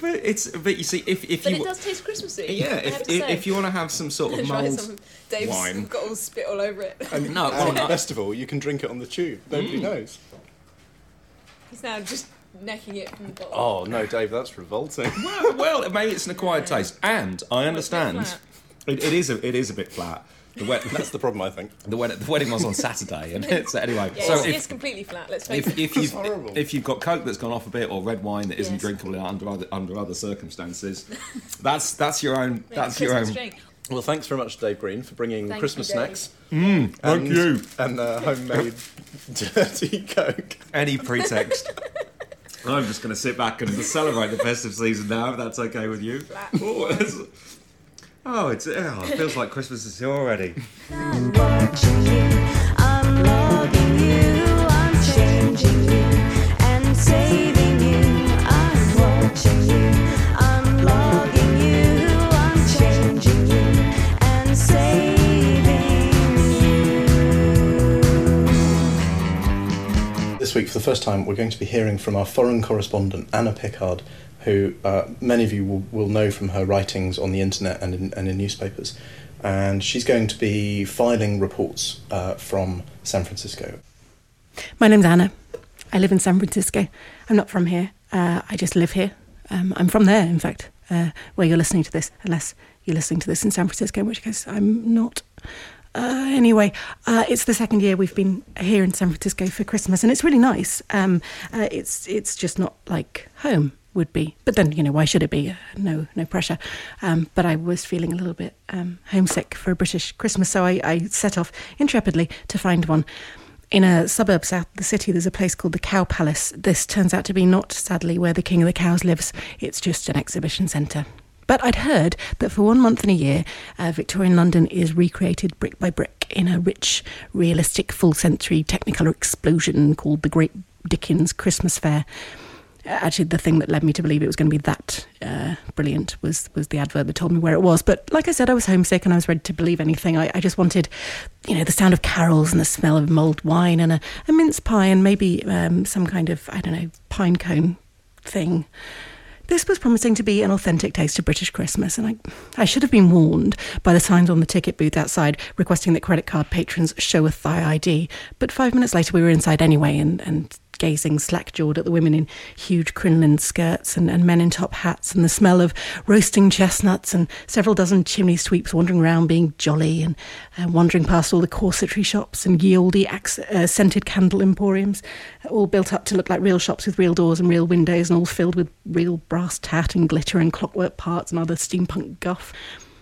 But it's but you see if if But you it does taste Christmassy. yeah if if, if you want to have some sort of Try mulled Dave's wine. got all spit all over it. And, No, and well, best of all, you can drink it on the tube. Nobody mm. knows. He's now just necking it from the bottle. Oh no, Dave, that's revolting. well, well maybe it's an acquired taste and I understand it, it is a, it is a bit flat. The wed- That's the problem, I think. the wedding the wedding was on Saturday and it's anyway. Yeah, so it's, if, it's completely flat. Let's face if, it. if you've horrible. if you've got Coke that's gone off a bit or red wine that isn't Yes. drinkable under other under other circumstances, that's that's your own that's your Christmas own. drink. Well, thanks very much, Dave Green, for bringing Thank Christmas you, snacks. Thank and, you. And uh, homemade dirty Coke. Any pretext. I'm just going to sit back and celebrate the festive season now, if that's okay with you. Oh, it's, oh, it feels like Christmas is here already. This week, for the first time, we're going to be hearing from our foreign correspondent, Anna Pickard, who uh, many of you will, will know from her writings on the internet and in, and in newspapers. And she's going to be filing reports uh, from San Francisco. My name's Anna. I live in San Francisco. I'm not from here. Uh, I just live here. Um, I'm from there, in fact, uh, where you're listening to this, unless you're listening to this in San Francisco, in which case I'm not. Uh, anyway, uh, it's the second year we've been here in San Francisco for Christmas, and it's really nice. Um, uh, it's it's just not like home would be, but then you know why should it be? No no pressure. Um, but I was feeling a little bit um, homesick for a British Christmas, so I, I set off intrepidly to find one. In a suburb south of the city, there's a place called the Cow Palace. This turns out to be not, sadly, where the King of the Cows lives. It's just an exhibition centre. But I'd heard that for one month in a year, uh, Victorian London is recreated brick by brick in a rich, realistic, full century Technicolor explosion called the Great Dickens Christmas Fair. Actually, the thing that led me to believe it was going to be that uh, brilliant was was the advert that told me where it was. But like I said, I was homesick and I was ready to believe anything. I, I just wanted, you know, the sound of carols and the smell of mulled wine and a, a mince pie and maybe um, some kind of I don't know pine cone thing. This was promising to be an authentic taste of British Christmas, and I, I should have been warned by the signs on the ticket booth outside requesting that credit card patrons show a thigh ID. But five minutes later, we were inside anyway, and, and gazing slack jawed at the women in huge crinoline skirts and, and men in top hats, and the smell of roasting chestnuts, and several dozen chimney sweeps wandering around being jolly, and uh, wandering past all the corsetry shops and ye olde ax- uh, scented candle emporiums, all built up to look like real shops with real doors and real windows, and all filled with real brass tat and glitter and clockwork parts and other steampunk guff.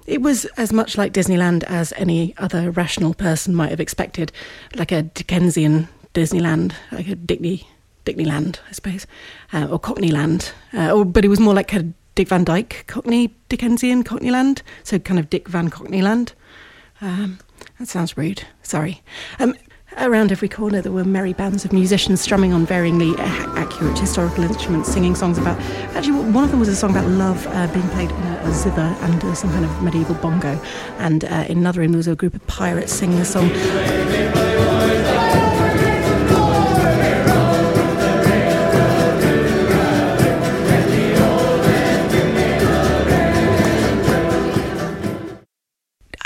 It was as much like Disneyland as any other rational person might have expected, like a Dickensian Disneyland, like a Dickney, Dickneyland, I suppose, uh, or Cockneyland. Uh, or, but it was more like a Dick Van Dyke Cockney Dickensian Cockneyland, so kind of Dick Van Cockneyland. Um, that sounds rude. Sorry. Um, around every corner, there were merry bands of musicians strumming on varyingly accurate historical instruments, singing songs about. Actually, one of them was a song about love uh, being played in a, a zither and uh, some kind of medieval bongo. And uh, in another room, there was a group of pirates singing a song.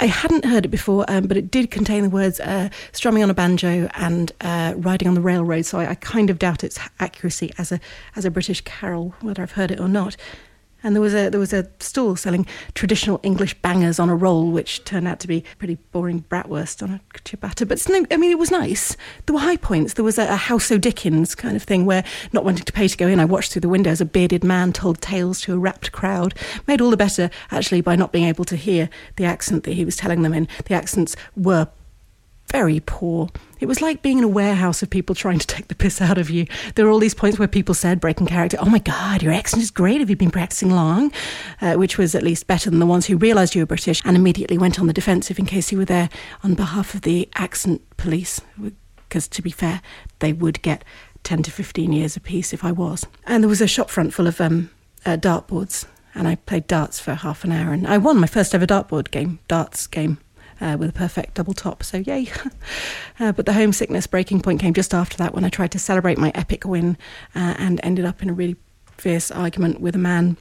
I hadn't heard it before, um, but it did contain the words uh, strumming on a banjo and uh, riding on the railroad. So I, I kind of doubt its accuracy as a as a British carol, whether I've heard it or not. And there was a there was a stall selling traditional English bangers on a roll, which turned out to be pretty boring bratwurst on a ciabatta. But no, I mean, it was nice. There were high points. There was a, a House o' Dickens kind of thing where, not wanting to pay to go in, I watched through the window as a bearded man told tales to a rapt crowd. Made all the better actually by not being able to hear the accent that he was telling them in. The accents were very poor. It was like being in a warehouse of people trying to take the piss out of you. There were all these points where people said, breaking character, Oh my God, your accent is great. Have you been practicing long? Uh, which was at least better than the ones who realised you were British and immediately went on the defensive in case you were there on behalf of the accent police. Because to be fair, they would get 10 to 15 years apiece if I was. And there was a shop front full of um, uh, dartboards. And I played darts for half an hour and I won my first ever dartboard game, darts game uh, with a perfect double top. So yay! uh, but the homesickness breaking point came just after that when I tried to celebrate my epic win uh, and ended up in a really fierce argument with a man.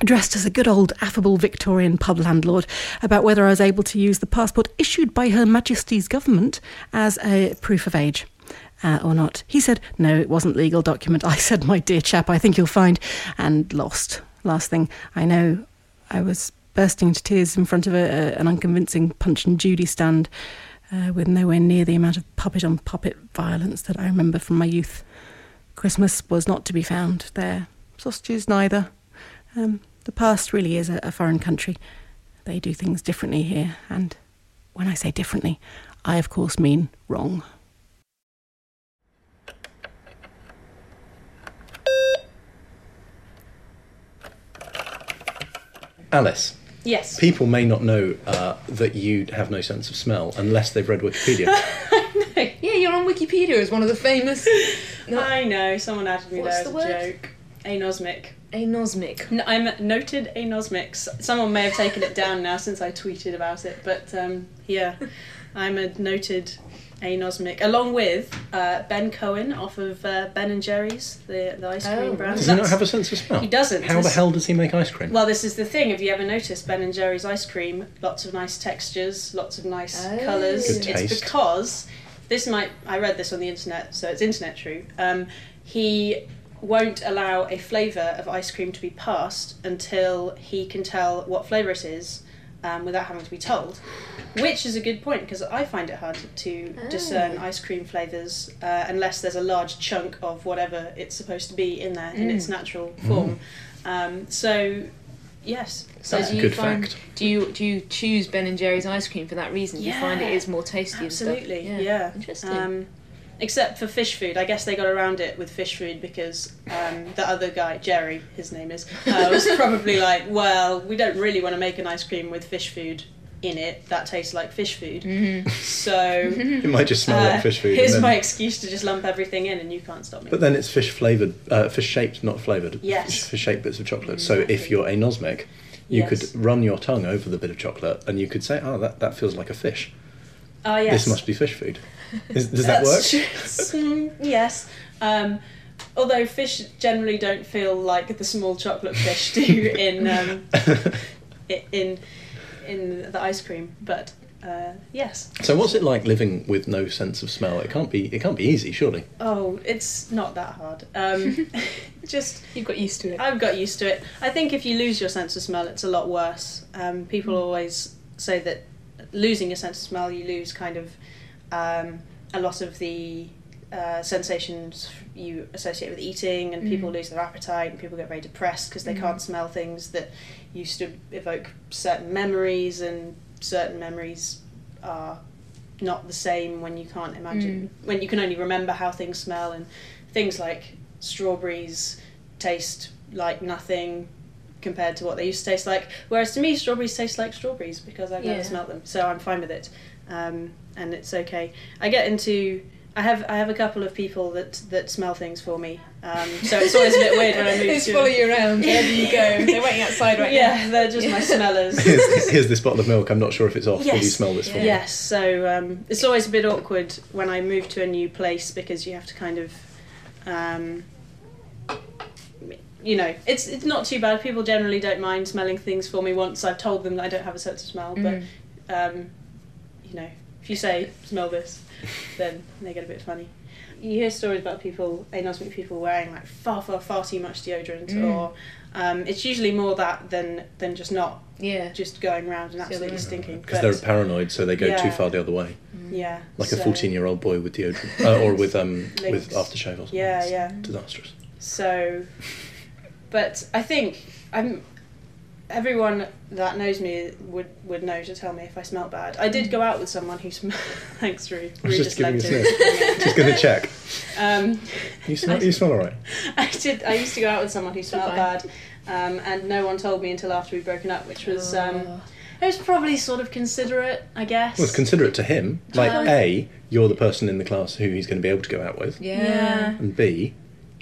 Dressed as a good old affable Victorian pub landlord, about whether I was able to use the passport issued by Her Majesty's government as a proof of age. Uh, or not. He said, no, it wasn't legal document. I said, my dear chap, I think you'll find, and lost. Last thing I know, I was bursting into tears in front of a, a, an unconvincing Punch and Judy stand uh, with nowhere near the amount of puppet on puppet violence that I remember from my youth. Christmas was not to be found there. Sausages neither. Um, the past really is a, a foreign country. They do things differently here, and when I say differently, I of course mean wrong. Alice, Yes. people may not know uh, that you have no sense of smell unless they've read Wikipedia. Yeah, you're on Wikipedia as one of the famous. No, I know, someone added me What's there as the a word? joke. Anosmic. anosmic. N- I'm noted anosmic. S- Someone may have taken it down now since I tweeted about it, but um, yeah, I'm a noted anosmic, along with uh, Ben Cohen off of uh, Ben and Jerry's, the, the ice cream Oh, brand. Does he not have a sense of smell? He doesn't. How the hell does he make ice cream? Well, this is the thing. Have you ever noticed Ben and Jerry's ice cream? Lots of nice textures, lots of nice Oh. colours. It's because this might. I read this on the internet, so it's internet true. Um, he won't allow a flavour of ice cream to be passed until he can tell what flavour it is. Um, without having to be told, which is a good point because I find it hard to discern ice cream flavours uh, unless there's a large chunk of whatever it's supposed to be in there in its natural form. Um, so, yes, So That's do a you good find, fact. Do you do you choose Ben and Jerry's ice cream for that reason? Do you find it is more tasty and stuff? Absolutely, yeah. Interesting. Um, except for fish food. I guess they got around it with fish food because um, the other guy, Jerry, his name is, uh, was probably like, well, we don't really want to make an ice cream with fish food in it that tastes like fish food. Mm-hmm. So It might just smell uh, like fish food. Here's then- my excuse to just lump everything in, and you can't stop me. But then it's fish flavoured, uh, fish shaped, not flavoured. Yes. Fish, fish shaped bits of chocolate. So if you're anosmic, you Yes. could run your tongue over the bit of chocolate and you could say, oh, that, that feels like a fish. oh yes, This must be fish food. Is, does that work? true. Mm, yes. Um, although fish generally don't feel like the small chocolate fish do in um, in in the ice cream, but uh, yes. So what's it like living with no sense of smell? It can't be. It can't be easy, surely. Oh, it's not that hard. Um, just You've got used to it. I've got used to it. I think if you lose your sense of smell, it's a lot worse. Um, people always say that losing your sense of smell, you lose kind of um, a lot of the uh, sensations you associate with eating, and people lose their appetite, and people get very depressed because they can't smell things that used to evoke certain memories, and certain memories are not the same when you can't imagine when you can only remember how things smell and things like strawberries taste like nothing compared to what they used to taste like. Whereas to me strawberries taste like strawberries because I've never Yeah. smelt them so I'm fine with it. Um, and it's okay I get into I have I have a couple of people that that smell things for me um, so it's always a bit weird when I move They to follow you around wherever you go. They're waiting outside right yeah now. they're just my smellers Here's, here's this bottle of milk. I'm not sure if it's off. Will you smell this for me? Yes, so um, it's always a bit awkward when I move to a new place because you have to kind of, um, you know, it's it's not too bad. People generally don't mind smelling things for me once I've told them that I don't have a sense of smell. Mm. But um, you know, if you say smell this, then they get a bit funny. You hear stories about people, anosmic people, wearing like far, far, far too much deodorant, Mm. or um, it's usually more that than than just not Yeah. just going around and the absolutely way. stinking. Because they're paranoid, so they go too far the other way, yeah, like a 14 year old boy with deodorant, uh, or with um with Lynx. aftershave or something. Yeah, It's yeah. Disastrous. So, but I think I'm. Everyone that knows me would would know to tell me if I smelt bad. I did go out with someone who smelled. Thanks, Roo. I was Roo just giving you a sniff. just gonna check. Um, You smell. You smell alright. I did. I used to go out with someone who smelled bad, um, and no one told me until after we'd broken up, which was um, Oh. it was probably sort of considerate, I guess. Well, it's considerate to him. Like, Um, A, you're the person in the class who he's going to be able to go out with. Yeah. yeah. And B,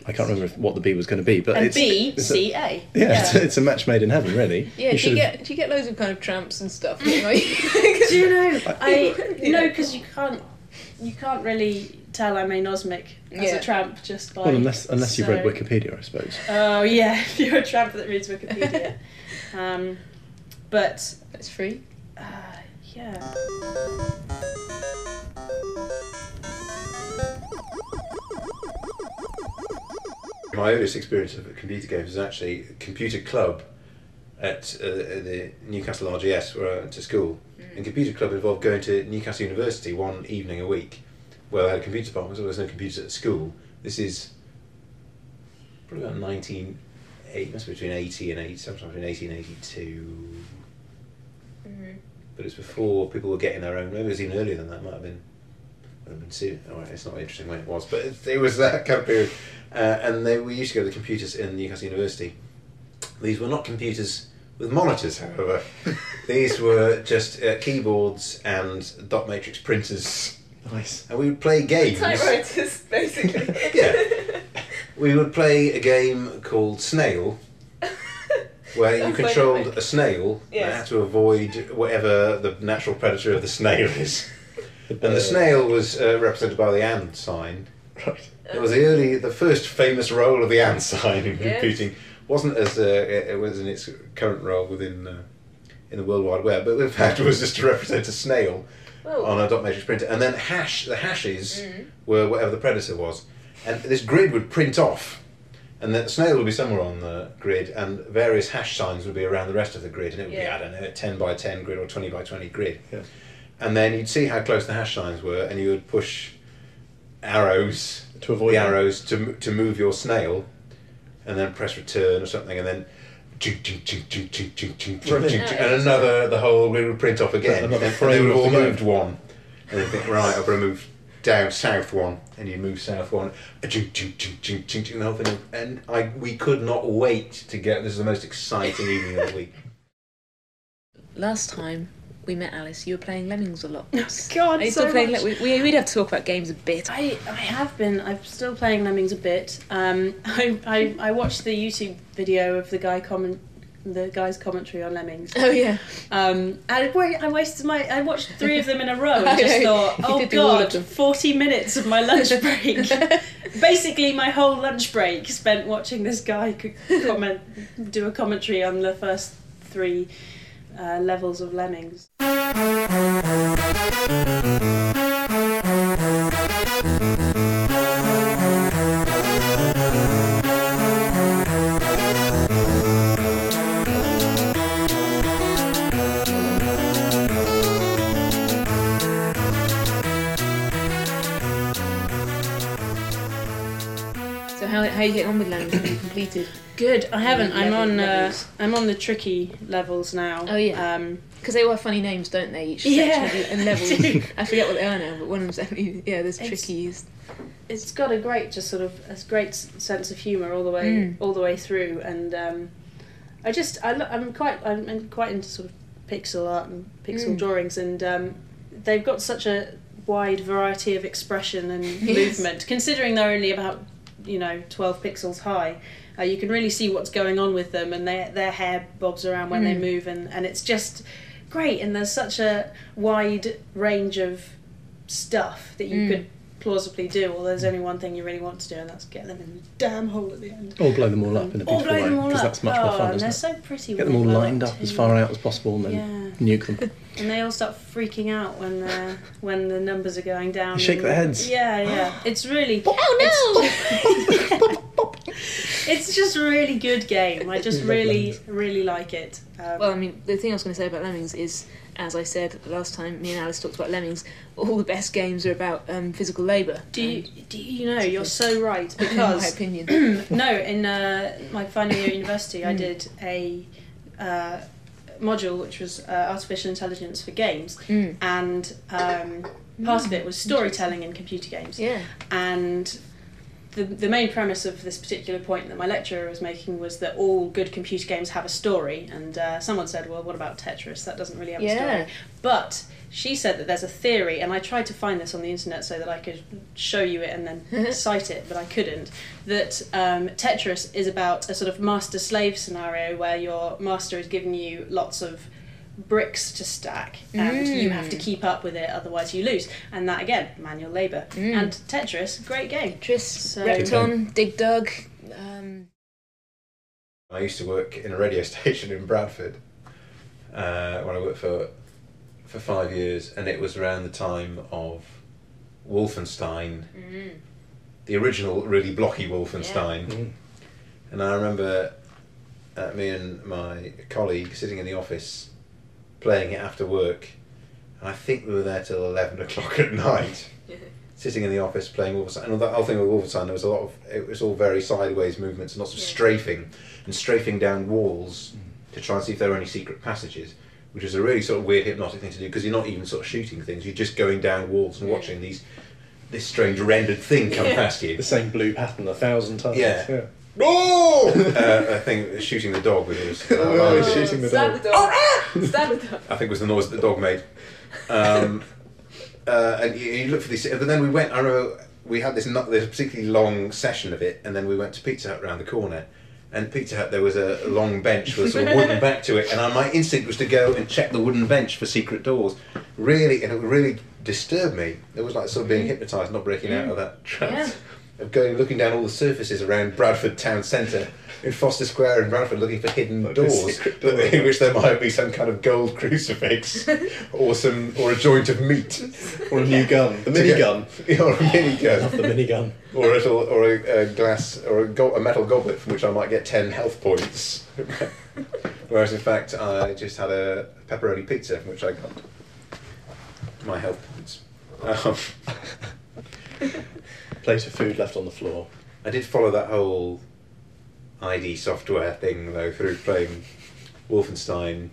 I can't remember if, what the B was going to be, but And it's. B, it's a- C, A. yeah, It's, a, it's a match made in heaven, really. Yeah, do you should've- get do you get loads of kind of tramps and stuff? Do you know? I Yeah. no, because you can't you can't really tell I'm anosmic as Yeah. a tramp just by. Well, unless unless you've read Wikipedia, I suppose. Oh yeah, if you're a tramp that reads Wikipedia. um, but It's free. uh, yeah. My earliest experience of computer games was actually a computer club at uh, the Newcastle RGS where I went to school. And computer club involved going to Newcastle University one evening a week where I had a computer department, so there was no computers at school. This is probably about 19, eight, must be between 80 and 80, sometime between 80 and 82. But it's before people were getting their own, maybe it was even earlier than that, might have been would have been soon. All right, it's not interesting when it was, but it, it was that kind of period. Uh, and they, we used to go to the computers in Newcastle University. These were not computers with monitors, however. These were just uh, keyboards and dot matrix printers, Nice. and we would play games. Typewriters, basically. Yeah. We would play a game called Snail, where you controlled like- a snail that had to avoid whatever the natural predator of the snail is. And Uh, the snail was uh, represented by the and sign. Right. It was the early, the first famous role of the and sign in Yes. computing. wasn't as uh, it it was in its current role within uh, in the World Wide Web, but in fact it was just to represent a snail Oh. on a dot matrix printer, and then hash the hashes Mm. were whatever the predator was, and this grid would print off, and the snail would be somewhere on the grid, and various hash signs would be around the rest of the grid, and it would Yeah. be I don't know a ten by ten grid or twenty by twenty grid, Yeah. And then you'd see how close the hash lines were, and you would push arrows To avoid the them. arrows to to move your snail, and then press return or something, and then. ching, ching, ching, ching, ching, ching, ching, ching, ching, and another, the whole grid would print off again. Another and frame they would of have all moved one. And then think, right, I've got to move down south one, and you move south one, ching, ching, ching, ching, ching, ching, the whole thing. And I, we could not wait to get. This is the most exciting evening of the week. Last time we met Alice, you were playing Lemmings a lot. God, Are you so still playing? much. Le- we, we'd have to talk about games a bit. I, I have been. I'm still playing Lemmings a bit. Um, I, I, I watched the YouTube video of the guy comment, the guy's commentary on Lemmings. Oh yeah. Um, I, I wasted my. I watched three of them in a row and I just thought, oh did do all of god, forty minutes of my lunch break. Basically, my whole lunch break spent watching this guy comment, do a commentary on the first three uh, levels of Lemmings. So how how are you getting on with Lemmings? Completed? Good. I haven't. I'm on. Uh. I'm on the tricky levels now. Oh, yeah. Um, Because they all have funny names, don't they? Each Yeah, section and levels. I forget what they are now, but one of them's definitely yeah. There's trickies. it's got a great, just sort of a great sense of humour all the way, Mm. all the way through, and um, I just, I, lo- I'm quite, I'm, I'm quite into sort of pixel art and pixel Mm. drawings, and um, they've got such a wide variety of expression and Yes. movement. Considering they're only about, you know, twelve pixels high. Uh, you can really see what's going on with them, and their their hair bobs around when they Mm. move, and, and it's just great. And there's such a wide range of stuff that you Mm. could plausibly do. Well, there's only one thing you really want to do, and that's get them in the damn hole at the end. Or blow them all up in a Or beautiful blow way them all because that's much oh, more fun, and they're it? so pretty. Get them all lined up up as far out as possible and then Yeah. nuke them. And they all start freaking out when the when the numbers are going down. They shake and- their heads. Yeah, yeah. It's really. Oh It's just a really good game. I just really, really like it. Um, Well, I mean, the thing I was going to say about Lemmings is, as I said last time, me and Alice talked about Lemmings. All the best games are about um, physical labour. do you, do you know? You're so right because my opinion. no, in uh, my final year at university, I Mm. did a uh, module which was uh, artificial intelligence for games, Mm. and um, part of it was storytelling in computer games. Yeah. And the, the main premise of this particular point that my lecturer was making was that all good computer games have a story. And uh, someone said, well, what about Tetris? That doesn't really have a story. But she said that there's a theory, and I tried to find this on the internet so that I could show you it and then cite it, but I couldn't. That um, Tetris is about a sort of master slave scenario where your master is giving you lots of bricks to stack and you have to Mm. keep up with it otherwise you lose and that again manual labor Mm. and tetris great game Tetris, So- Repton, Dig Dug. Um, I used to work in a radio station in Bradford uh, when I worked for for five years, and it was around the time of Wolfenstein, the original really blocky Wolfenstein. Mm. And I remember uh, me and my colleague sitting in the office playing it after work, and I think we were there till eleven o'clock at night. Sitting in the office playing Wolfenstein, and that whole thing with Wolfenstein, there was a lot of it was all very sideways movements and lots of Yeah. strafing and strafing down walls mm. to try and see if there were any secret passages, which is a really sort of weird hypnotic thing to do because you're not even sort of shooting things; you're just going down walls and Yeah. watching these this strange rendered thing come Yeah. past you. The same blue pattern a thousand times. Yeah. No! uh, I think shooting the dog was. was Oh, he's shooting the Stab dog. the dog. Stab the dog. I think it was the noise that the dog made. Um, uh, and you, you look for these, but then we went. I remember we had this not this particularly long session of it, and then we went to Pizza Hut round the corner. And Pizza Hut, there was a long bench with a sort of wooden back to it, and I, my instinct was to go and check the wooden bench for secret doors. Really, and it really disturbed me. It was like sort of being hypnotised, not breaking out of that trance. Of going, looking down all the surfaces around Bradford town centre, in Forster Square in Bradford, looking for hidden Like doors, door. in which there might be some kind of gold crucifix, or some, or a joint of meat, Or a new gun. The mini gun. or a mini gun, The mini gun. or a little, or a, a glass, or a, go- a metal goblet from which I might get ten health points. Whereas in fact, I just had a pepperoni pizza from which I got my health points. Um, Plate of food left on the floor. I did follow that whole ID software thing though through playing Wolfenstein.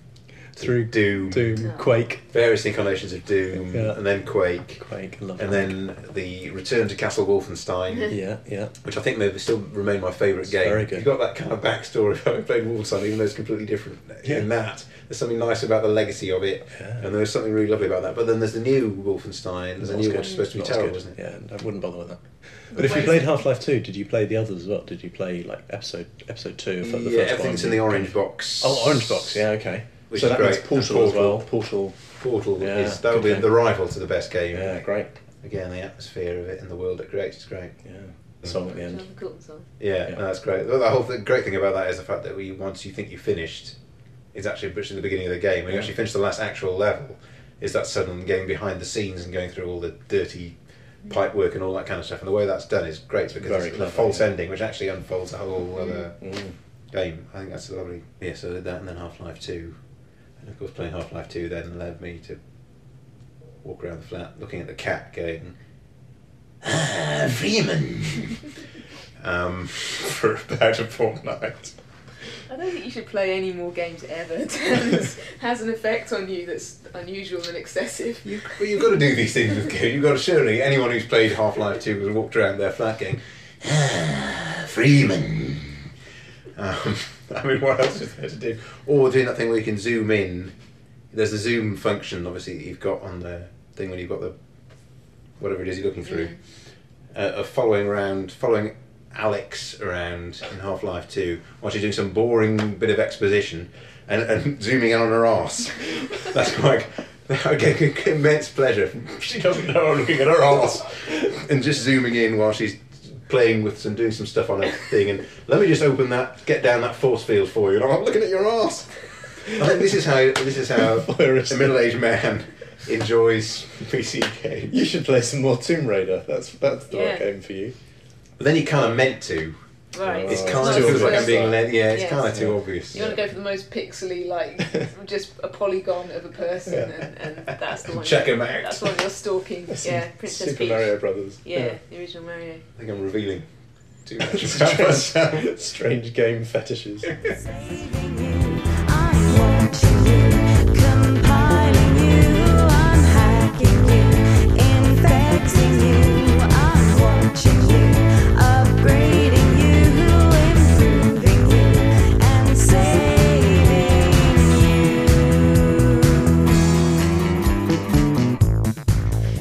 Through Doom, Doom, Quake, various incarnations of Doom, Yeah. and then Quake, Quake, I love and Quake. then the Return to Castle Wolfenstein. yeah, yeah. which I think may still remain my favourite It's game. very good. You've got that kind of backstory of having played Wolfenstein, even though it's completely different Yeah. in that. There's something nice about the legacy of it, Yeah. and there's something really lovely about that. But then there's the new Wolfenstein, and the new was one's supposed to be That terrible, good. isn't it? Yeah, I wouldn't bother with that. But if you played? Half Life Two, did you play the others as well? Did you play like episode episode two? of the yeah, first everything's one? in the orange box. Oh, orange box. Yeah, okay. Which so is that great. means Portal, And as well. Portal. Portal. Portal Yeah, is that'll be game. the rival to the best game. Yeah, great. Again, the atmosphere of it and the world it creates is great. Yeah. The song at the end. Cool song. Yeah, Yeah. no, that's great. The the whole th- great thing about that is the fact that we once you think you've finished, it's actually pushing the beginning of the game. When you actually finish the last actual level, is that sudden going behind the scenes and going through all the dirty pipe work and all that kind of stuff. And the way that's done is great because Very it's the clever, false yeah. ending, which actually unfolds a whole other Mm. game. I think that's a lovely. Yeah, so I did that and then Half Life Two, and of course playing Half Life Two then led me to walk around the flat looking at the cat going. Ah, Freeman. um, for about a fortnight. I don't think you should play any more games ever. It has an effect on you that's unusual and excessive. You, but you've got to do these things with games. You've got to surely anyone who's played Half Life Two has walked around their flat going, ah, Freeman. Um, I mean, what else is there to do? Or doing that thing where you can zoom in. There's a zoom function, obviously, that you've got on the thing when you've got the whatever it is you're looking through, uh, of following around, following Alyx around in Half Life Two while she's doing some boring bit of exposition, and, and zooming in on her ass. That's quite. I get immense pleasure. She doesn't know I'm looking at her ass. and just zooming in while she's playing with some, doing some stuff on her thing, and let me just open that, get down that force field for you. And I'm looking at your ass. I think this is how this is how a middle-aged man enjoys PC games. You should play some more Tomb Raider. That's that's the Yeah. right game for you. But then you kind of meant to. Right. It's kind of too feels like I'm obvious. being led. Yeah, it's Yes. kind of too Yeah. obvious. You want to go for the most pixely, like just a polygon of a person, and, and that's the one. Check you're- out. That's one you're stalking. Yeah, Princess Super Peach. Mario Brothers. Yeah, the original Mario. I think I'm revealing too much about myself. strange, strange game fetishes. Saving you,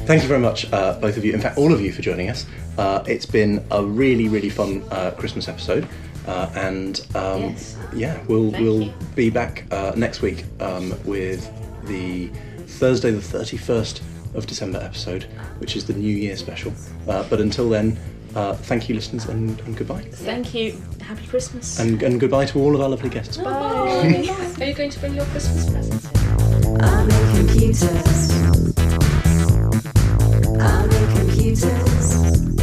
Thank you very much, uh, both of you. In fact, all of you for joining us. Uh, it's been a really, really fun uh, Christmas episode, uh, and um, Yes. yeah, we'll Thank we'll you. be back uh, next week um, with the Thursday, the thirty first of December episode, which is the New Year special. Uh, but until then, uh, thank you, listeners, and, and goodbye. Thank you. Happy Christmas. And, and goodbye to all of our lovely guests. Bye. Are you going to bring your Christmas presents in? I'm computers. Computers.